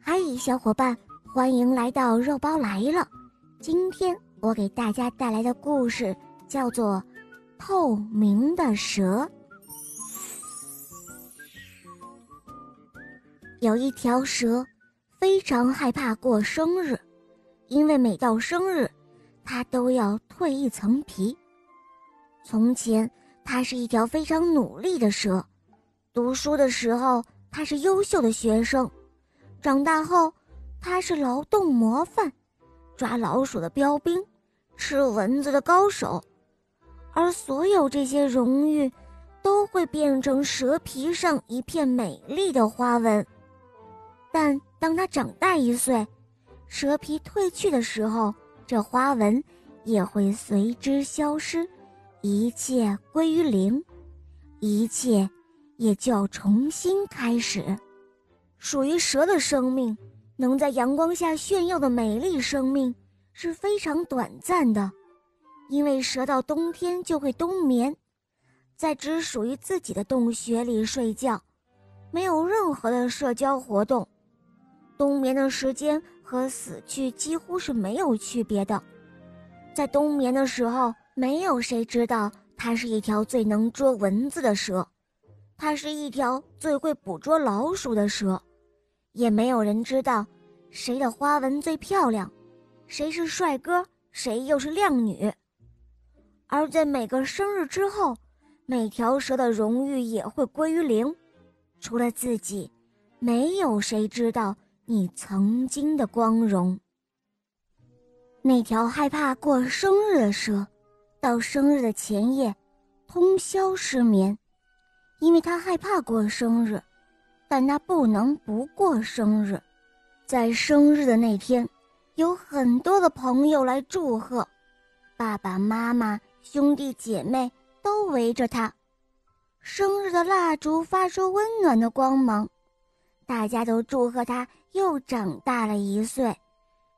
嗨，小伙伴，欢迎来到肉包来了。今天我给大家带来的故事叫做《透明的蛇》。有一条蛇非常害怕过生日，因为每到生日，它都要蜕一层皮。从前，它是一条非常努力的蛇，读书的时候，它是优秀的学生。长大后，他是劳动模范，抓老鼠的标兵，吃蚊子的高手，而所有这些荣誉，都会变成蛇皮上一片美丽的花纹。但当他长大一岁，蛇皮褪去的时候，这花纹也会随之消失，一切归于零，一切也就要重新开始。属于蛇的生命，能在阳光下炫耀的美丽生命是非常短暂的，因为蛇到冬天就会冬眠，在只属于自己的洞穴里睡觉，没有任何的社交活动。冬眠的时间和死去几乎是没有区别的。在冬眠的时候，没有谁知道它是一条最能捉蚊子的蛇，它是一条最会捕捉老鼠的蛇。也没有人知道，谁的花纹最漂亮，谁是帅哥，谁又是靓女。而在每个生日之后，每条蛇的荣誉也会归于零，除了自己，没有谁知道你曾经的光荣。那条害怕过生日的蛇，到生日的前夜，通宵失眠，因为他害怕过生日。但他不能不过生日，在生日的那天，有很多的朋友来祝贺，爸爸妈妈、兄弟姐妹都围着他。生日的蜡烛发出温暖的光芒，大家都祝贺他又长大了一岁，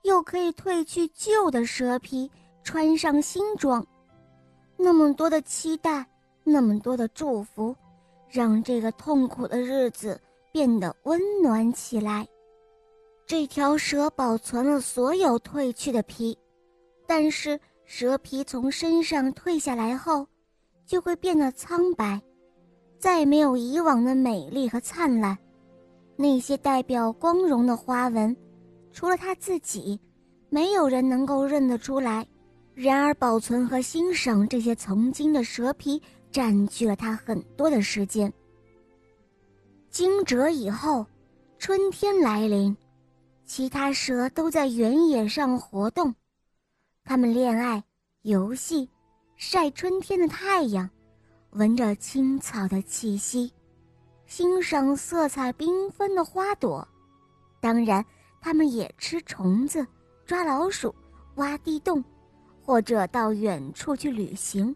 又可以褪去旧的蛇皮，穿上新装。那么多的期待，那么多的祝福，让这个痛苦的日子。变得温暖起来。这条蛇保存了所有褪去的皮，但是蛇皮从身上褪下来后，就会变得苍白，再没有以往的美丽和灿烂。那些代表光荣的花纹，除了他自己，没有人能够认得出来。然而，保存和欣赏这些曾经的蛇皮，占据了他很多的时间。惊蛰以后，春天来临，其他蛇都在原野上活动，它们恋爱、游戏、晒春天的太阳，闻着青草的气息，欣赏色彩缤纷的花朵。当然，它们也吃虫子、抓老鼠、挖地洞，或者到远处去旅行，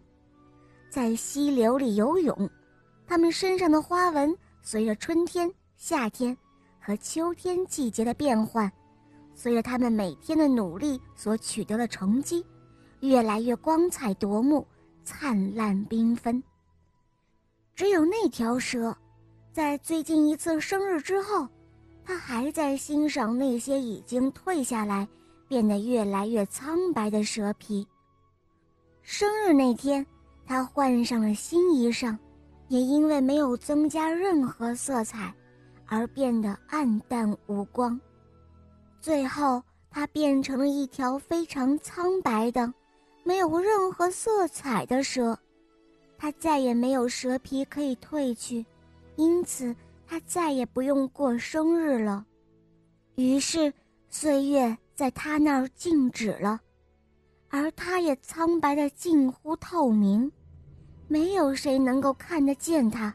在溪流里游泳。它们身上的花纹。随着春天、夏天和秋天季节的变换，随着他们每天的努力所取得的成绩，越来越光彩夺目、灿烂缤纷。只有那条蛇，在最近一次生日之后，它还在欣赏那些已经褪下来、变得越来越苍白的蛇皮。生日那天，它换上了新衣裳。也因为没有增加任何色彩，而变得暗淡无光。最后，它变成了一条非常苍白的、没有任何色彩的蛇。它再也没有蛇皮可以褪去，因此它再也不用过生日了。于是，岁月在它那儿静止了，而它也苍白的近乎透明。没有谁能够看得见它。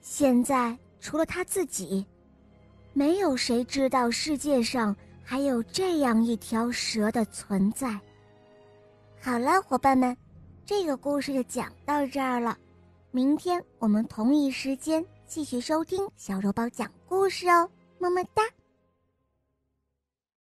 现在除了他自己，没有谁知道世界上还有这样一条蛇的存在。好了，伙伴们，这个故事就讲到这儿了。明天我们同一时间继续收听小肉包讲故事哦，么么哒。